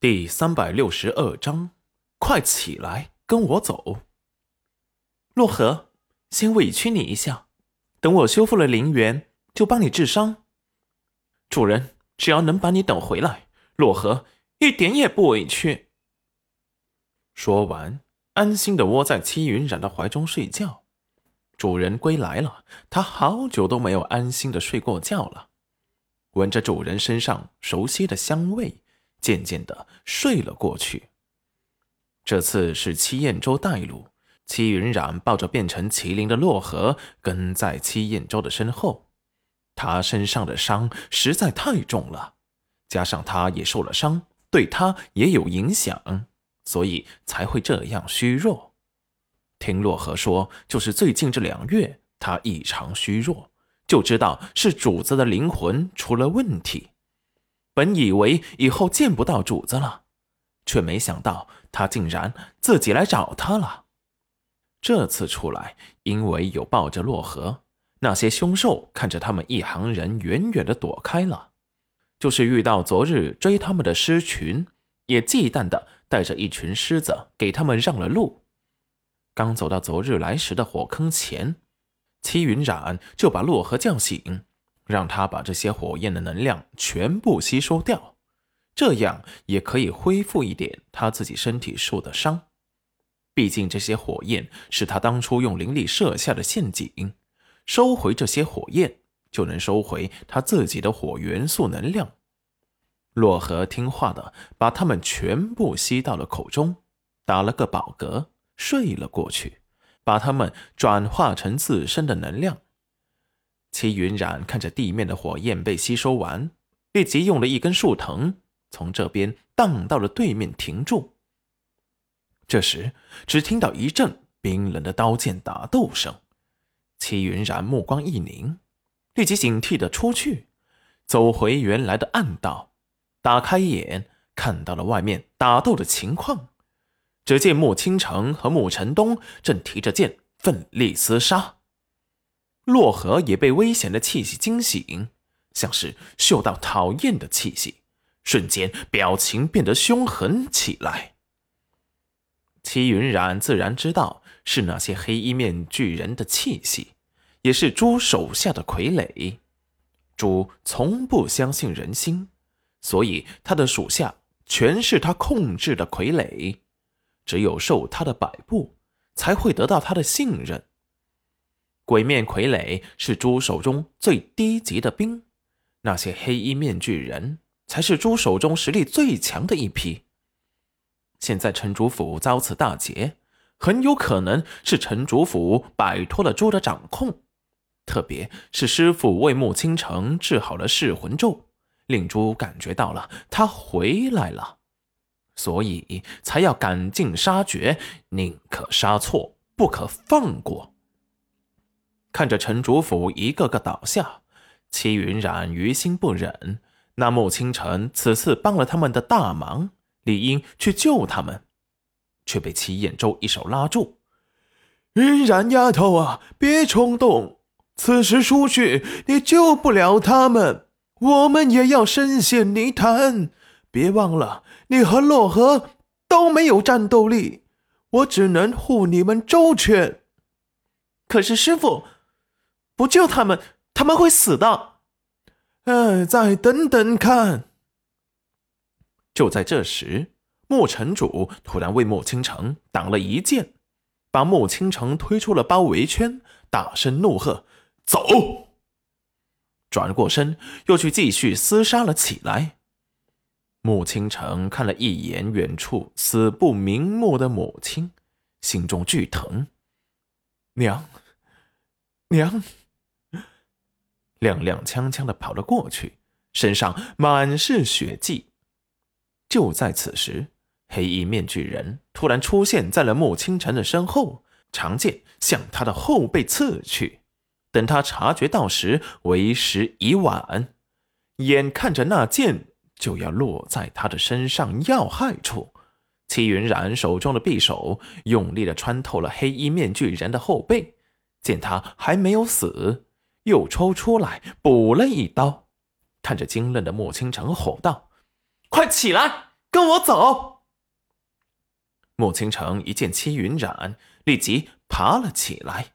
第三百六十二章，快起来，跟我走。洛河，先委屈你一下，等我修复了灵元，就帮你治伤。主人，只要能把你等回来，洛河一点也不委屈。说完，安心的窝在戚云染的怀中睡觉。主人归来了，他好久都没有安心的睡过觉了。闻着主人身上熟悉的香味，渐渐的睡了过去。这次是戚燕州带路，戚云染抱着变成麒麟的洛河，跟在戚燕州的身后。他身上的伤实在太重了，加上他也受了伤，对他也有影响，所以才会这样虚弱。听洛河说，就是最近这两月，他异常虚弱，就知道是主子的灵魂出了问题。本以为以后见不到主子了，却没想到他竟然自己来找他了。这次出来，因为有抱着洛河，那些凶兽看着他们一行人远远的躲开了，就是遇到昨日追他们的狮群，也忌惮的带着一群狮子给他们让了路。刚走到昨日来时的火坑前，戚云染就把洛河叫醒，让他把这些火焰的能量全部吸收掉，这样也可以恢复一点他自己身体受的伤。毕竟这些火焰是他当初用灵力设下的陷阱，收回这些火焰就能收回他自己的火元素能量。洛河听话的把它们全部吸到了口中，打了个饱嗝。睡了过去，把它们转化成自身的能量。齐云染看着地面的火焰被吸收完，立即用了一根树藤从这边荡到了对面停住。这时，只听到一阵冰冷的刀剑打斗声。齐云染目光一凝，立即警惕的出去，走回原来的暗道，打开眼看到了外面打斗的情况。只见穆青城和穆晨东正提着剑奋力厮杀，洛河也被危险的气息惊醒，像是嗅到讨厌的气息，瞬间表情变得凶狠起来。齐云染自然知道是那些黑衣面具人的气息，也是猪手下的傀儡。猪从不相信人心，所以他的属下全是他控制的傀儡。只有受他的摆布，才会得到他的信任。鬼面傀儡是猪手中最低级的兵，那些黑衣面具人才是猪手中实力最强的一批。现在城主府遭此大劫，很有可能是城主府摆脱了猪的掌控，特别是师傅为穆青城治好了噬魂咒，令猪感觉到了他回来了。所以才要赶尽杀绝，宁可杀错，不可放过。看着陈主府一个个倒下，戚云染于心不忍。那穆清晨此次帮了他们的大忙，理应去救他们，却被齐燕州一手拉住。云染丫头啊，别冲动，此时出去你救不了他们，我们也要深陷泥潭。别忘了。你和洛河都没有战斗力，我只能护你们周全。可是师傅，不救他们，他们会死的。嗯，再等等看。就在这时，莫城主突然为莫倾城挡了一剑，把莫倾城推出了包围圈，大声怒喝：“走！”转过身，又去继续厮杀了起来。穆倾城看了一眼远处死不瞑目的母亲，心中剧疼。娘，娘，踉踉跄跄的跑了过去，身上满是血迹。就在此时，黑衣面具人突然出现在了穆青晨的身后，长剑向他的后背刺去。等他察觉到时，为时已晚。眼看着那剑。就要落在他的身上要害处，戚云染手中的匕首用力的穿透了黑衣面具人的后背，见他还没有死，又抽出来补了一刀，看着惊愣的莫倾城吼道：“快起来，跟！”我走！莫倾城一见戚云染，立即爬了起来。